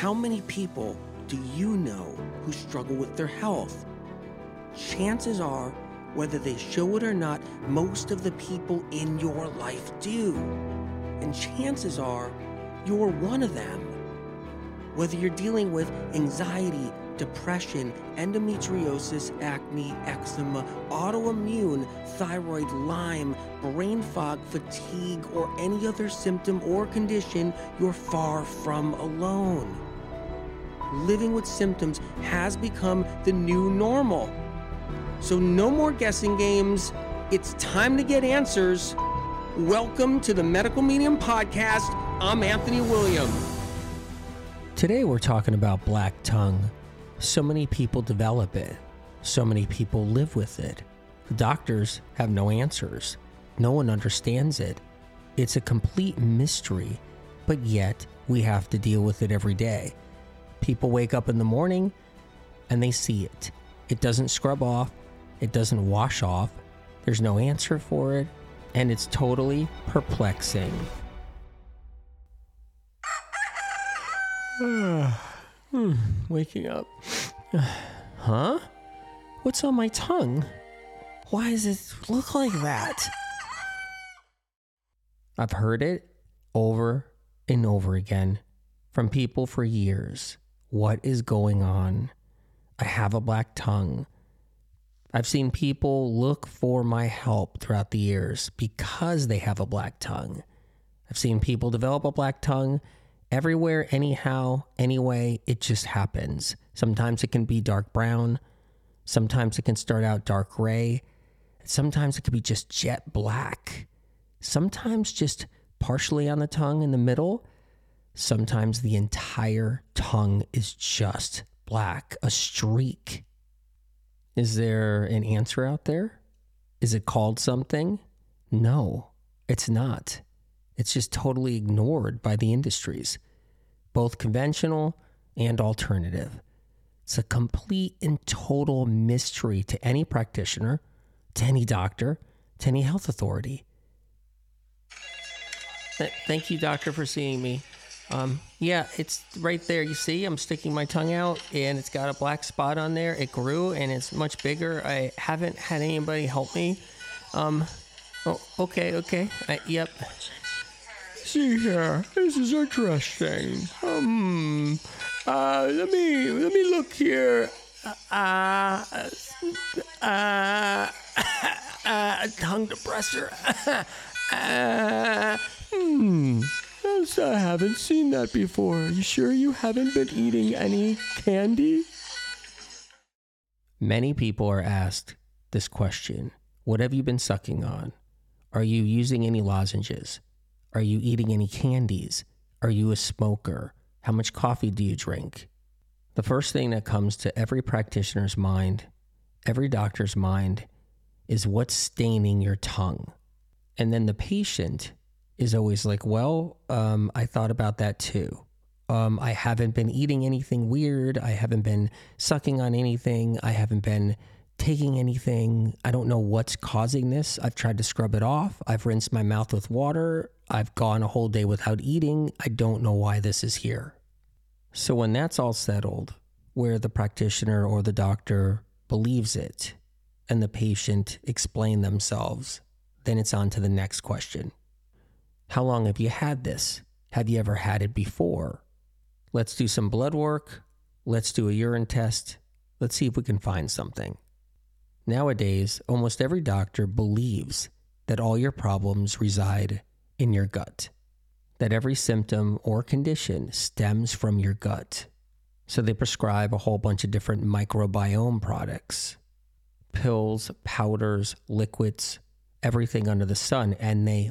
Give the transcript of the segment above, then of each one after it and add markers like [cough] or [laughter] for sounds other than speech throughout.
How many people do you know who struggle with their health? Chances are, whether they show it or not, most of the people in your life do. And chances are, you're one of them. Whether you're dealing with anxiety, depression, endometriosis, acne, eczema, autoimmune, thyroid, Lyme, brain fog, fatigue, or any other symptom or condition, you're far from alone. Living with symptoms has become the new normal. So, no more guessing games. It's time to get answers. Welcome to the Medical Medium Podcast. I'm Anthony William. Today, we're talking about black tongue. So many people develop it, so many people live with it. The doctors have no answers, no one understands it. It's a complete mystery, but yet we have to deal with it every day. People wake up in the morning and they see it. It doesn't scrub off, it doesn't wash off, there's no answer for it, and it's totally perplexing. [sighs] hmm, waking up. [sighs] huh? What's on my tongue? Why does it look like that? I've heard it over and over again from people for years. What is going on? I have a black tongue. I've seen people look for my help throughout the years because they have a black tongue. I've seen people develop a black tongue everywhere, anyhow, anyway. It just happens. Sometimes it can be dark brown. Sometimes it can start out dark gray. Sometimes it could be just jet black. Sometimes just partially on the tongue in the middle. Sometimes the entire tongue is just black, a streak. Is there an answer out there? Is it called something? No, it's not. It's just totally ignored by the industries, both conventional and alternative. It's a complete and total mystery to any practitioner, to any doctor, to any health authority. Th- thank you, doctor, for seeing me. Um, yeah, it's right there. You see, I'm sticking my tongue out and it's got a black spot on there. It grew and it's much bigger. I haven't had anybody help me. Um, oh, okay, okay. I, yep. See here, this is interesting. Um, uh, let me, let me look here. Uh, uh, uh, [laughs] uh tongue depressor. [laughs] uh, hmm. I haven't seen that before. You sure you haven't been eating any candy? Many people are asked this question What have you been sucking on? Are you using any lozenges? Are you eating any candies? Are you a smoker? How much coffee do you drink? The first thing that comes to every practitioner's mind, every doctor's mind, is what's staining your tongue. And then the patient is always like, well, um, I thought about that too. Um, I haven't been eating anything weird. I haven't been sucking on anything. I haven't been taking anything. I don't know what's causing this. I've tried to scrub it off. I've rinsed my mouth with water. I've gone a whole day without eating. I don't know why this is here. So, when that's all settled, where the practitioner or the doctor believes it and the patient explain themselves, then it's on to the next question. How long have you had this? Have you ever had it before? Let's do some blood work. Let's do a urine test. Let's see if we can find something. Nowadays, almost every doctor believes that all your problems reside in your gut, that every symptom or condition stems from your gut. So they prescribe a whole bunch of different microbiome products pills, powders, liquids, everything under the sun, and they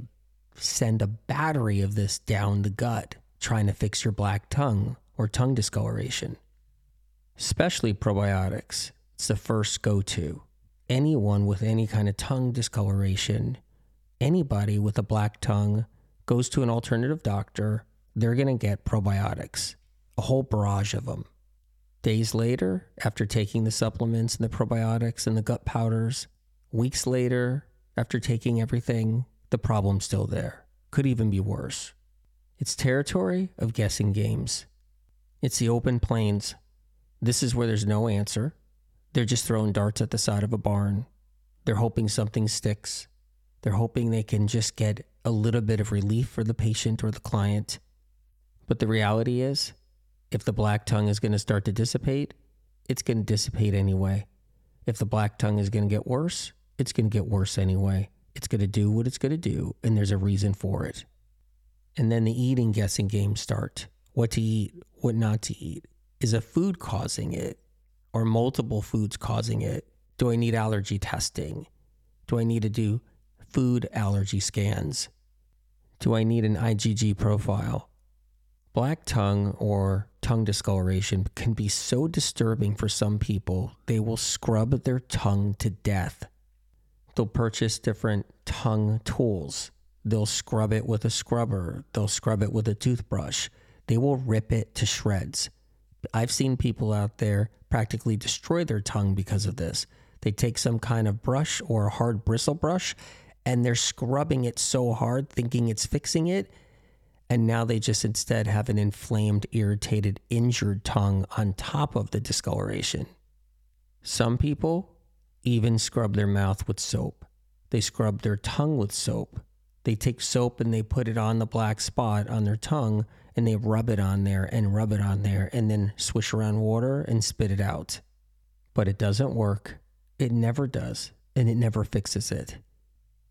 send a battery of this down the gut trying to fix your black tongue or tongue discoloration. Especially probiotics, it's the first go to. Anyone with any kind of tongue discoloration, anybody with a black tongue goes to an alternative doctor, they're going to get probiotics, a whole barrage of them. Days later, after taking the supplements and the probiotics and the gut powders, weeks later, after taking everything, the problem's still there. Could even be worse. It's territory of guessing games. It's the open plains. This is where there's no answer. They're just throwing darts at the side of a barn. They're hoping something sticks. They're hoping they can just get a little bit of relief for the patient or the client. But the reality is, if the black tongue is going to start to dissipate, it's going to dissipate anyway. If the black tongue is going to get worse, it's going to get worse anyway. It's going to do what it's going to do, and there's a reason for it. And then the eating guessing games start what to eat, what not to eat. Is a food causing it, or multiple foods causing it? Do I need allergy testing? Do I need to do food allergy scans? Do I need an IgG profile? Black tongue or tongue discoloration can be so disturbing for some people, they will scrub their tongue to death. They'll purchase different tongue tools. They'll scrub it with a scrubber. They'll scrub it with a toothbrush. They will rip it to shreds. I've seen people out there practically destroy their tongue because of this. They take some kind of brush or a hard bristle brush and they're scrubbing it so hard, thinking it's fixing it. And now they just instead have an inflamed, irritated, injured tongue on top of the discoloration. Some people even scrub their mouth with soap. They scrub their tongue with soap. They take soap and they put it on the black spot on their tongue and they rub it on there and rub it on there and then swish around water and spit it out. But it doesn't work. It never does. And it never fixes it.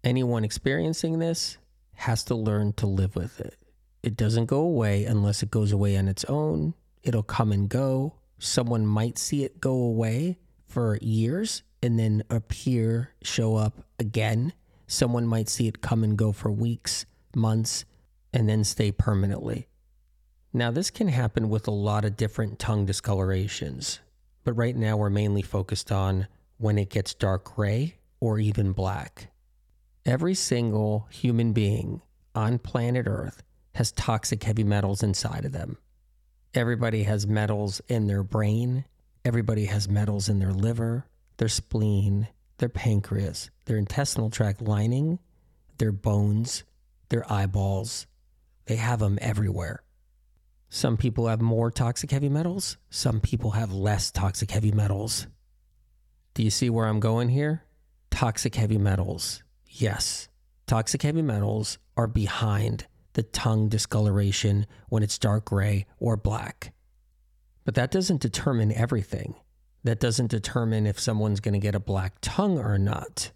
Anyone experiencing this has to learn to live with it. It doesn't go away unless it goes away on its own. It'll come and go. Someone might see it go away for years and then appear, show up again. Someone might see it come and go for weeks, months, and then stay permanently. Now, this can happen with a lot of different tongue discolorations, but right now we're mainly focused on when it gets dark gray or even black. Every single human being on planet Earth has toxic heavy metals inside of them. Everybody has metals in their brain, everybody has metals in their liver, their spleen, their pancreas, their intestinal tract lining, their bones, their eyeballs. They have them everywhere. Some people have more toxic heavy metals, some people have less toxic heavy metals. Do you see where I'm going here? Toxic heavy metals. Yes, toxic heavy metals are behind the tongue discoloration when it's dark gray or black. But that doesn't determine everything. That doesn't determine if someone's going to get a black tongue or not.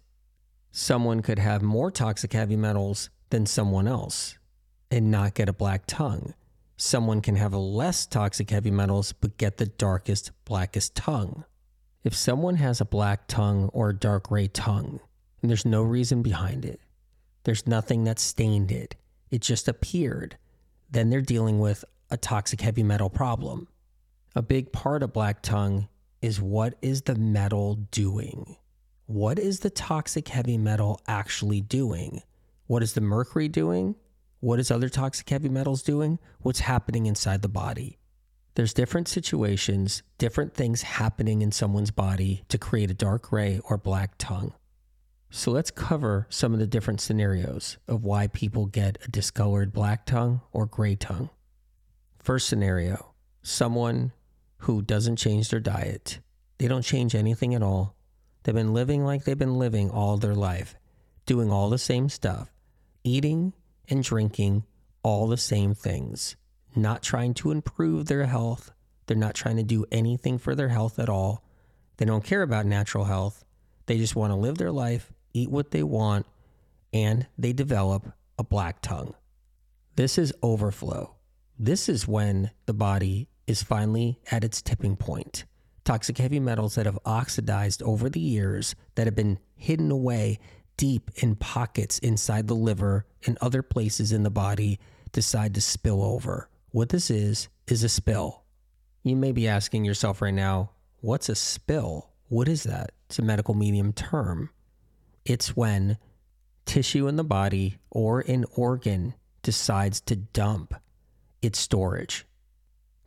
Someone could have more toxic heavy metals than someone else and not get a black tongue someone can have less toxic heavy metals but get the darkest, blackest tongue. If someone has a black tongue or a dark gray tongue, and there's no reason behind it, there's nothing that stained it, it just appeared, then they're dealing with a toxic heavy metal problem. A big part of black tongue is what is the metal doing? What is the toxic heavy metal actually doing? What is the mercury doing? What is other toxic heavy metals doing? What's happening inside the body? There's different situations, different things happening in someone's body to create a dark gray or black tongue. So let's cover some of the different scenarios of why people get a discolored black tongue or gray tongue. First scenario someone who doesn't change their diet, they don't change anything at all. They've been living like they've been living all their life, doing all the same stuff, eating, and drinking all the same things, not trying to improve their health. They're not trying to do anything for their health at all. They don't care about natural health. They just want to live their life, eat what they want, and they develop a black tongue. This is overflow. This is when the body is finally at its tipping point. Toxic heavy metals that have oxidized over the years, that have been hidden away deep in pockets inside the liver and other places in the body decide to spill over. What this is, is a spill. You may be asking yourself right now, what's a spill? What is that? It's a medical medium term. It's when tissue in the body or an organ decides to dump its storage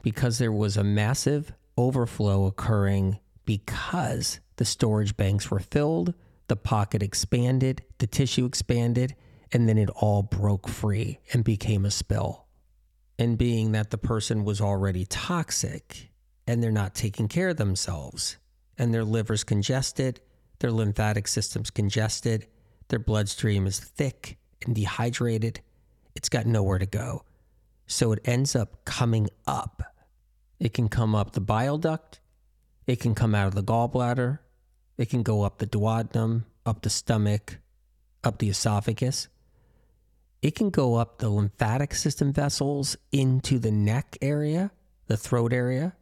because there was a massive overflow occurring because the storage banks were filled the pocket expanded, the tissue expanded, and then it all broke free and became a spill. and being that the person was already toxic and they're not taking care of themselves and their liver's congested, their lymphatic system's congested, their bloodstream is thick and dehydrated, it's got nowhere to go. So it ends up coming up. It can come up the bile duct, it can come out of the gallbladder, it can go up the duodenum, up the stomach, up the esophagus. It can go up the lymphatic system vessels into the neck area, the throat area.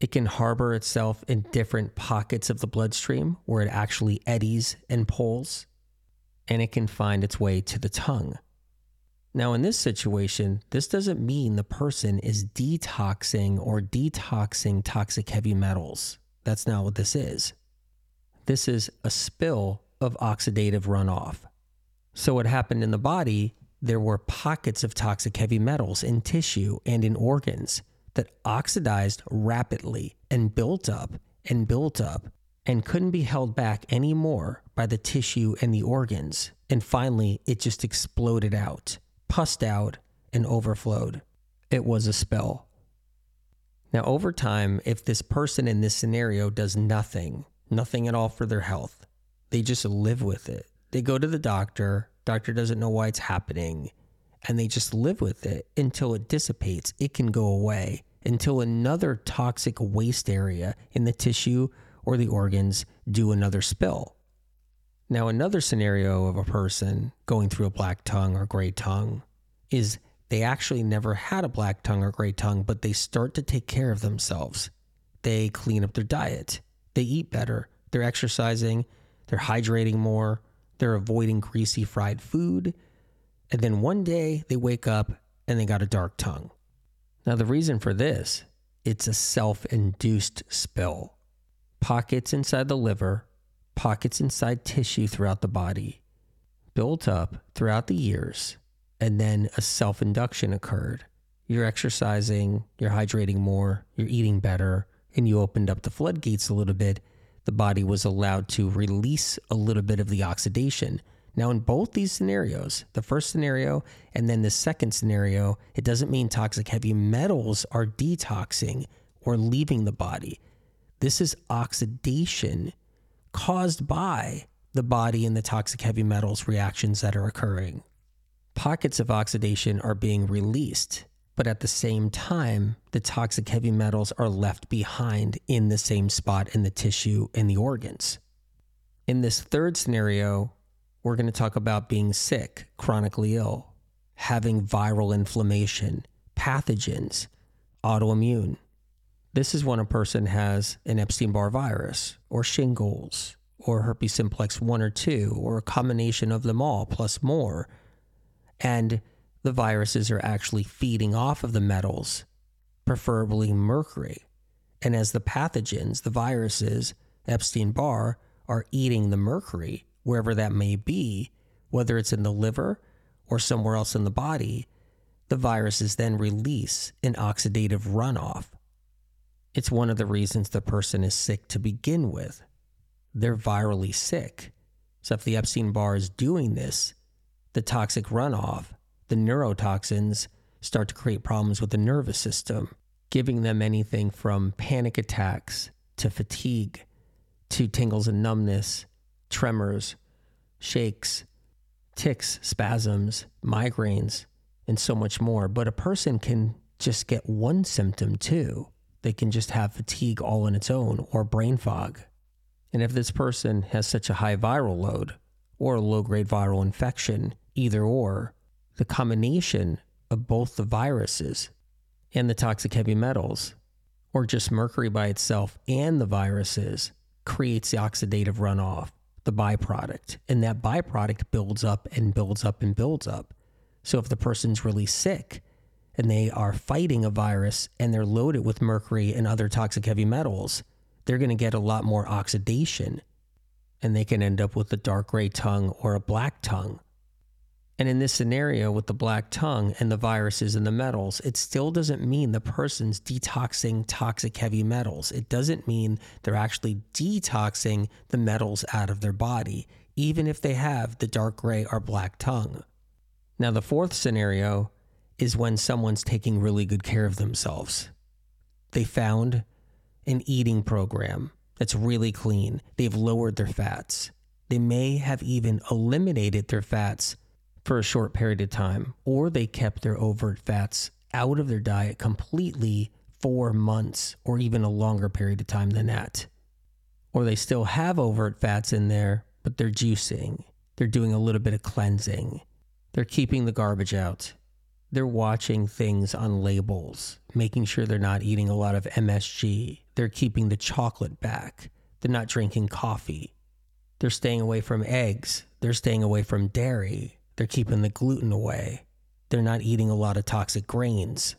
It can harbor itself in different pockets of the bloodstream where it actually eddies and pulls. And it can find its way to the tongue. Now, in this situation, this doesn't mean the person is detoxing or detoxing toxic heavy metals. That's not what this is. This is a spill of oxidative runoff. So, what happened in the body, there were pockets of toxic heavy metals in tissue and in organs that oxidized rapidly and built up and built up and couldn't be held back anymore by the tissue and the organs. And finally, it just exploded out, pussed out, and overflowed. It was a spill. Now, over time, if this person in this scenario does nothing, nothing at all for their health, they just live with it. They go to the doctor, doctor doesn't know why it's happening, and they just live with it until it dissipates. It can go away until another toxic waste area in the tissue or the organs do another spill. Now, another scenario of a person going through a black tongue or gray tongue is they actually never had a black tongue or gray tongue, but they start to take care of themselves. They clean up their diet, they eat better, they're exercising, they're hydrating more, they're avoiding greasy fried food. And then one day they wake up and they got a dark tongue. Now, the reason for this, it's a self induced spill. Pockets inside the liver, pockets inside tissue throughout the body, built up throughout the years, and then a self induction occurred. You're exercising, you're hydrating more, you're eating better, and you opened up the floodgates a little bit the body was allowed to release a little bit of the oxidation. Now, in both these scenarios, the first scenario and then the second scenario, it doesn't mean toxic heavy metals are detoxing or leaving the body. This is oxidation caused by the body and the toxic heavy metals reactions that are occurring. Pockets of oxidation are being released but at the same time, the toxic heavy metals are left behind in the same spot in the tissue and the organs. In this third scenario, we're going to talk about being sick, chronically ill, having viral inflammation, pathogens, autoimmune. This is when a person has an Epstein Barr virus, or shingles, or herpes simplex 1 or 2, or a combination of them all, plus more. And the viruses are actually feeding off of the metals, preferably mercury. And as the pathogens, the viruses, Epstein Barr, are eating the mercury, wherever that may be, whether it's in the liver or somewhere else in the body, the viruses then release an oxidative runoff. It's one of the reasons the person is sick to begin with. They're virally sick. So if the Epstein Barr is doing this, the toxic runoff the neurotoxins start to create problems with the nervous system, giving them anything from panic attacks to fatigue to tingles and numbness, tremors, shakes, tics, spasms, migraines, and so much more. But a person can just get one symptom too. They can just have fatigue all on its own or brain fog. And if this person has such a high viral load or a low grade viral infection, either or, the combination of both the viruses and the toxic heavy metals, or just mercury by itself and the viruses, creates the oxidative runoff, the byproduct. And that byproduct builds up and builds up and builds up. So if the person's really sick and they are fighting a virus and they're loaded with mercury and other toxic heavy metals, they're going to get a lot more oxidation and they can end up with a dark gray tongue or a black tongue and in this scenario with the black tongue and the viruses and the metals, it still doesn't mean the person's detoxing toxic heavy metals. It doesn't mean they're actually detoxing the metals out of their body, even if they have the dark gray or black tongue. Now, the fourth scenario is when someone's taking really good care of themselves. They found an eating program that's really clean. They've lowered their fats. They may have even eliminated their fats for a short period of time, or they kept their overt fats out of their diet completely for months or even a longer period of time than that. Or they still have overt fats in there, but they're juicing. They're doing a little bit of cleansing. They're keeping the garbage out. They're watching things on labels, making sure they're not eating a lot of MSG. They're keeping the chocolate back. They're not drinking coffee. They're staying away from eggs. They're staying away from dairy. They're keeping the gluten away. They're not eating a lot of toxic grains.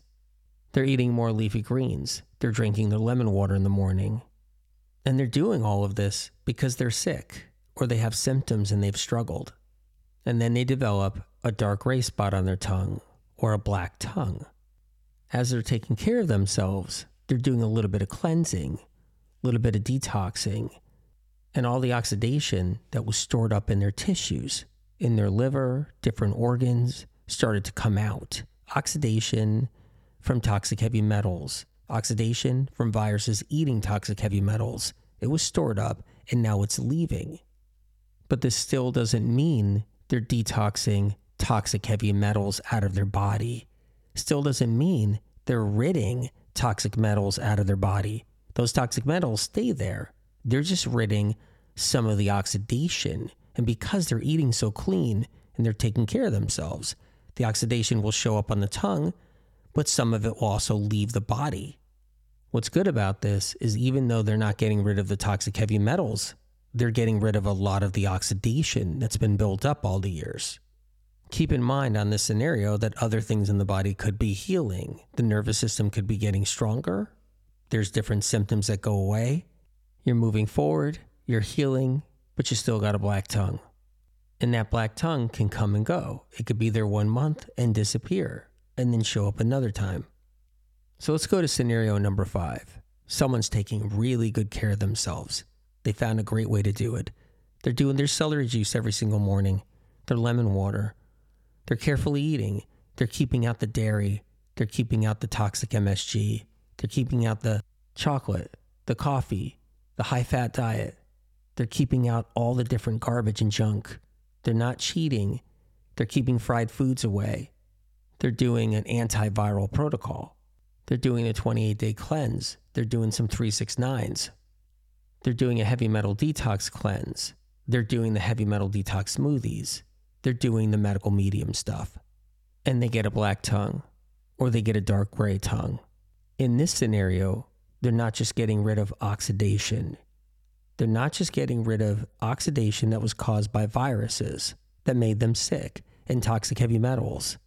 They're eating more leafy greens. They're drinking their lemon water in the morning. And they're doing all of this because they're sick or they have symptoms and they've struggled. And then they develop a dark gray spot on their tongue or a black tongue. As they're taking care of themselves, they're doing a little bit of cleansing, a little bit of detoxing, and all the oxidation that was stored up in their tissues, in their liver, different organs, started to come out. Oxidation from toxic heavy metals, oxidation from viruses eating toxic heavy metals. It was stored up and now it's leaving. But this still doesn't mean they're detoxing toxic heavy metals out of their body. Still doesn't mean they're ridding toxic metals out of their body. Those toxic metals stay there. They're just ridding some of the oxidation. And because they're eating so clean and they're taking care of themselves, the oxidation will show up on the tongue, but some of it will also leave the body. What's good about this is even though they're not getting rid of the toxic heavy metals, they're getting rid of a lot of the oxidation that's been built up all the years. Keep in mind on this scenario that other things in the body could be healing. The nervous system could be getting stronger. There's different symptoms that go away. You're moving forward, you're healing, but you still got a black tongue. And that black tongue can come and go. It could be there one month and disappear, and then show up another time. So let's go to scenario number five. Someone's taking really good care of themselves. They found a great way to do it. They're doing their celery juice every single morning, their lemon water. They're carefully eating. They're keeping out the dairy. They're keeping out the toxic MSG. They're keeping out the chocolate, the coffee, the high fat diet. They're keeping out all the different garbage and junk. They're not cheating. They're keeping fried foods away. They're doing an antiviral protocol. They're doing a 28 day cleanse. They're doing some 369s. They're doing a heavy metal detox cleanse. They're doing the heavy metal detox smoothies. They're doing the medical medium stuff. And they get a black tongue or they get a dark gray tongue. In this scenario, they're not just getting rid of oxidation. They're not just getting rid of oxidation that was caused by viruses that made them sick and toxic heavy metals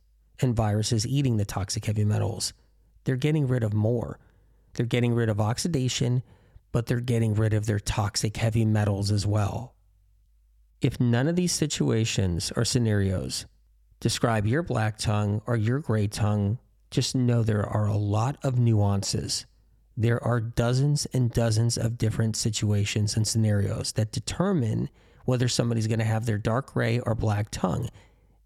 and viruses eating the toxic heavy metals. They're getting rid of more. They're getting rid of oxidation but they're getting rid of their toxic heavy metals as well. If none of these situations or scenarios describe your black tongue or your gray tongue, just know there are a lot of nuances. There are dozens and dozens of different situations and scenarios that determine whether somebody's going to have their dark gray or black tongue.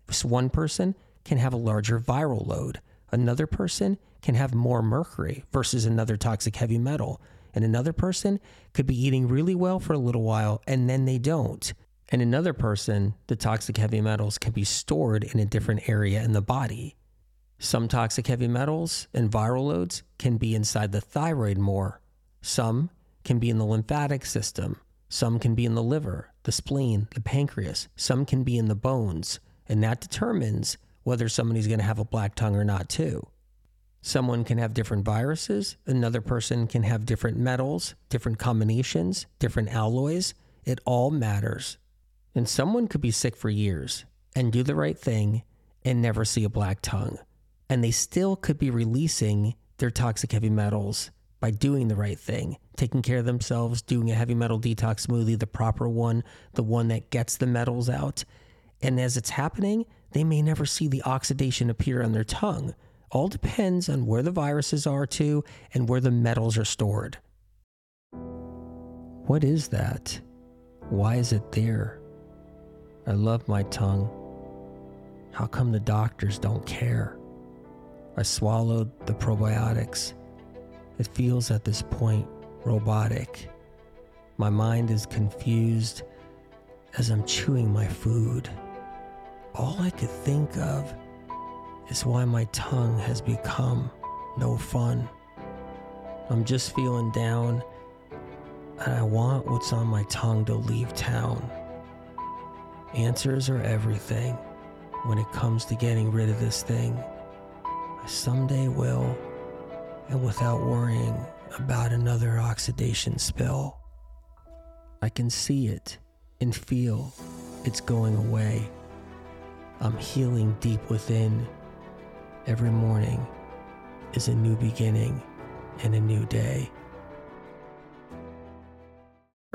This One person can have a larger viral load, another person can have more mercury versus another toxic heavy metal and another person could be eating really well for a little while and then they don't. And another person, the toxic heavy metals can be stored in a different area in the body. Some toxic heavy metals and viral loads can be inside the thyroid more. Some can be in the lymphatic system. Some can be in the liver, the spleen, the pancreas. Some can be in the bones. And that determines whether somebody's going to have a black tongue or not, too. Someone can have different viruses, another person can have different metals, different combinations, different alloys. It all matters. And someone could be sick for years and do the right thing and never see a black tongue. And they still could be releasing their toxic heavy metals by doing the right thing, taking care of themselves, doing a heavy metal detox smoothie, the proper one, the one that gets the metals out. And as it's happening, they may never see the oxidation appear on their tongue all depends on where the viruses are too and where the metals are stored. What is that? Why is it there? I love my tongue. How come the doctors don't care? I swallowed the probiotics. It feels at this point robotic. My mind is confused as I'm chewing my food. All I could think of is why my tongue has become no fun. I'm just feeling down and I want what's on my tongue to leave town. Answers are everything when it comes to getting rid of this thing. I someday will, and without worrying about another oxidation spill. I can see it and feel it's going away. I'm healing deep within. Every morning is a new beginning and a new day.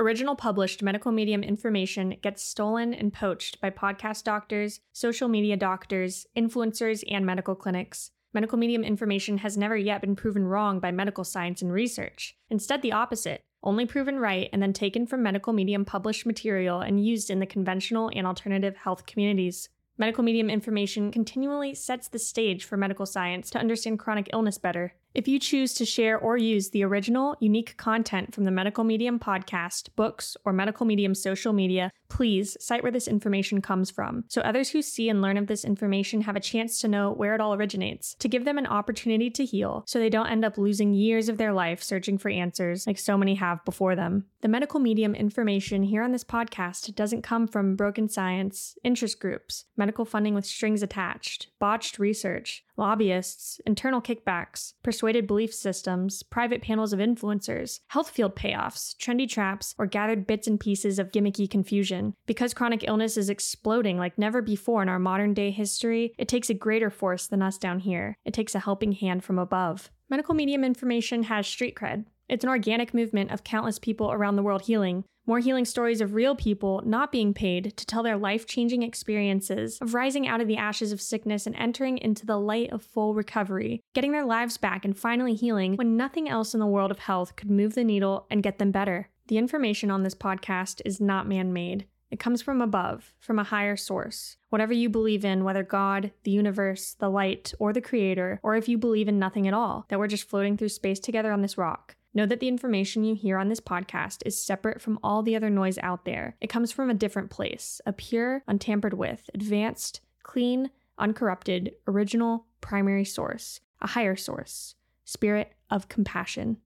Original published medical medium information gets stolen and poached by podcast doctors, social media doctors, influencers, and medical clinics. Medical medium information has never yet been proven wrong by medical science and research. Instead, the opposite only proven right and then taken from medical medium published material and used in the conventional and alternative health communities. Medical medium information continually sets the stage for medical science to understand chronic illness better. If you choose to share or use the original, unique content from the Medical Medium podcast, books, or Medical Medium social media, please cite where this information comes from so others who see and learn of this information have a chance to know where it all originates, to give them an opportunity to heal so they don't end up losing years of their life searching for answers like so many have before them. The medical medium information here on this podcast doesn't come from broken science, interest groups, medical funding with strings attached, botched research, lobbyists, internal kickbacks, persuaded belief systems, private panels of influencers, health field payoffs, trendy traps, or gathered bits and pieces of gimmicky confusion. Because chronic illness is exploding like never before in our modern day history, it takes a greater force than us down here. It takes a helping hand from above. Medical medium information has street cred. It's an organic movement of countless people around the world healing, more healing stories of real people not being paid to tell their life changing experiences of rising out of the ashes of sickness and entering into the light of full recovery, getting their lives back and finally healing when nothing else in the world of health could move the needle and get them better. The information on this podcast is not man made. It comes from above, from a higher source. Whatever you believe in, whether God, the universe, the light, or the creator, or if you believe in nothing at all, that we're just floating through space together on this rock. Know that the information you hear on this podcast is separate from all the other noise out there. It comes from a different place, a pure, untampered with, advanced, clean, uncorrupted, original, primary source, a higher source, spirit of compassion.